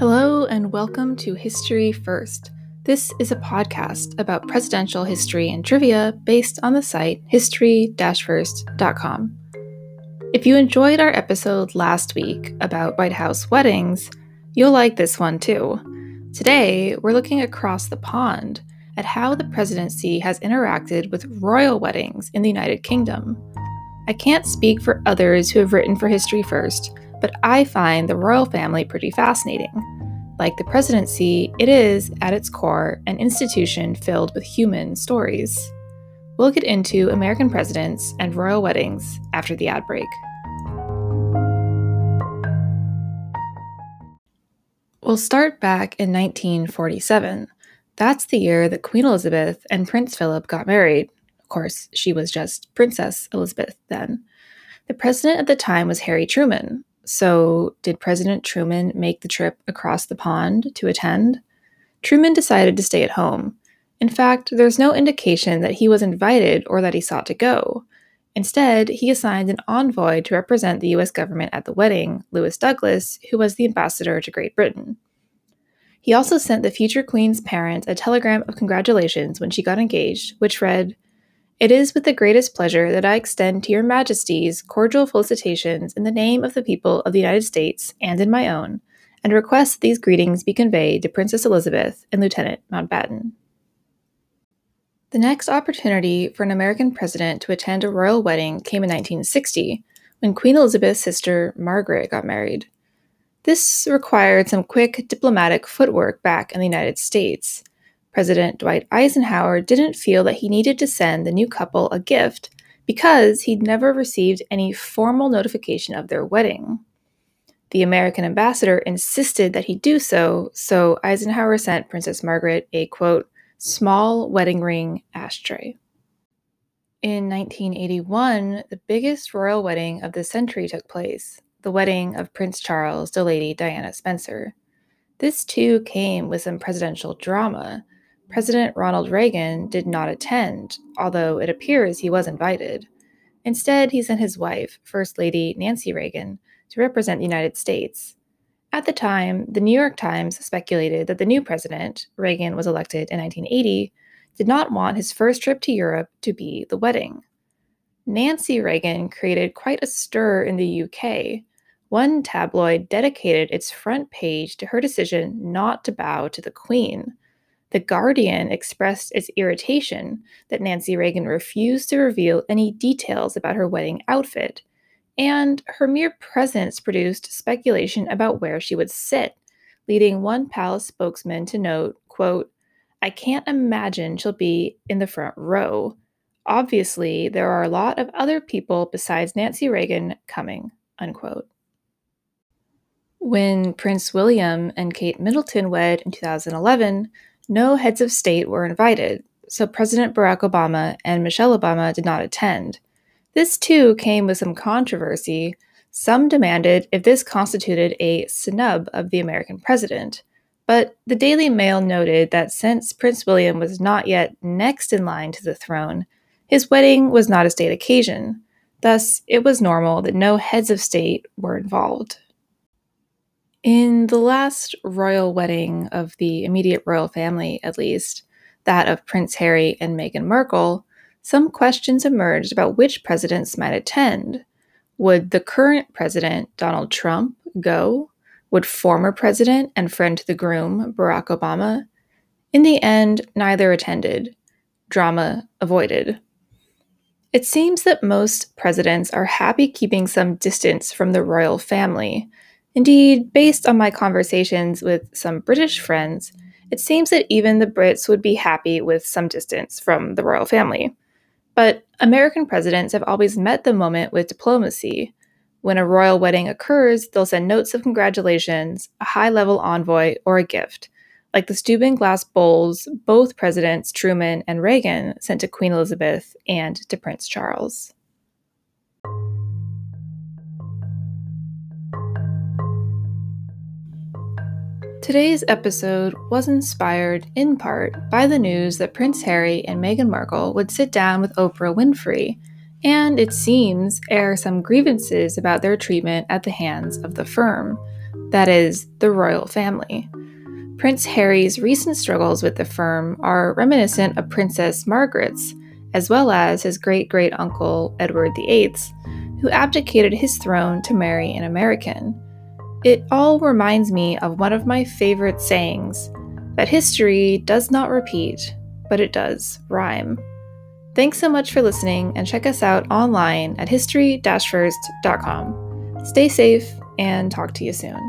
Hello, and welcome to History First. This is a podcast about presidential history and trivia based on the site history first.com. If you enjoyed our episode last week about White House weddings, you'll like this one too. Today, we're looking across the pond at how the presidency has interacted with royal weddings in the United Kingdom. I can't speak for others who have written for History First, but I find the royal family pretty fascinating. Like the presidency, it is, at its core, an institution filled with human stories. We'll get into American presidents and royal weddings after the ad break. We'll start back in 1947. That's the year that Queen Elizabeth and Prince Philip got married. Of course, she was just Princess Elizabeth then. The president at the time was Harry Truman, so, did President Truman make the trip across the pond to attend? Truman decided to stay at home. In fact, there's no indication that he was invited or that he sought to go. Instead, he assigned an envoy to represent the US government at the wedding, Lewis Douglas, who was the ambassador to Great Britain. He also sent the future queen's parents a telegram of congratulations when she got engaged, which read, it is with the greatest pleasure that I extend to your majesties cordial felicitations in the name of the people of the United States and in my own, and request that these greetings be conveyed to Princess Elizabeth and Lieutenant Mountbatten. The next opportunity for an American president to attend a royal wedding came in 1960, when Queen Elizabeth's sister Margaret got married. This required some quick diplomatic footwork back in the United States. President Dwight Eisenhower didn't feel that he needed to send the new couple a gift because he'd never received any formal notification of their wedding. The American ambassador insisted that he do so, so Eisenhower sent Princess Margaret a quote, small wedding ring ashtray. In 1981, the biggest royal wedding of the century took place the wedding of Prince Charles to Lady Diana Spencer. This too came with some presidential drama. President Ronald Reagan did not attend, although it appears he was invited. Instead, he sent his wife, First Lady Nancy Reagan, to represent the United States. At the time, the New York Times speculated that the new president, Reagan was elected in 1980, did not want his first trip to Europe to be the wedding. Nancy Reagan created quite a stir in the UK. One tabloid dedicated its front page to her decision not to bow to the Queen. The Guardian expressed its irritation that Nancy Reagan refused to reveal any details about her wedding outfit, and her mere presence produced speculation about where she would sit, leading one palace spokesman to note, quote, I can't imagine she'll be in the front row. Obviously, there are a lot of other people besides Nancy Reagan coming, unquote. When Prince William and Kate Middleton wed in 2011, no heads of state were invited, so President Barack Obama and Michelle Obama did not attend. This too came with some controversy. Some demanded if this constituted a snub of the American president. But the Daily Mail noted that since Prince William was not yet next in line to the throne, his wedding was not a state occasion. Thus, it was normal that no heads of state were involved. In the last royal wedding of the immediate royal family, at least, that of Prince Harry and Meghan Markle, some questions emerged about which presidents might attend. Would the current president, Donald Trump, go? Would former president and friend to the groom, Barack Obama? In the end, neither attended. Drama avoided. It seems that most presidents are happy keeping some distance from the royal family Indeed, based on my conversations with some British friends, it seems that even the Brits would be happy with some distance from the royal family. But American presidents have always met the moment with diplomacy. When a royal wedding occurs, they'll send notes of congratulations, a high level envoy, or a gift, like the Steuben glass bowls both presidents Truman and Reagan sent to Queen Elizabeth and to Prince Charles. Today's episode was inspired in part by the news that Prince Harry and Meghan Markle would sit down with Oprah Winfrey and, it seems, air some grievances about their treatment at the hands of the firm. that is, the royal family. Prince Harry's recent struggles with the firm are reminiscent of Princess Margaret's, as well as his great great uncle Edward VIII's, who abdicated his throne to marry an American. It all reminds me of one of my favorite sayings that history does not repeat, but it does rhyme. Thanks so much for listening, and check us out online at history first.com. Stay safe and talk to you soon.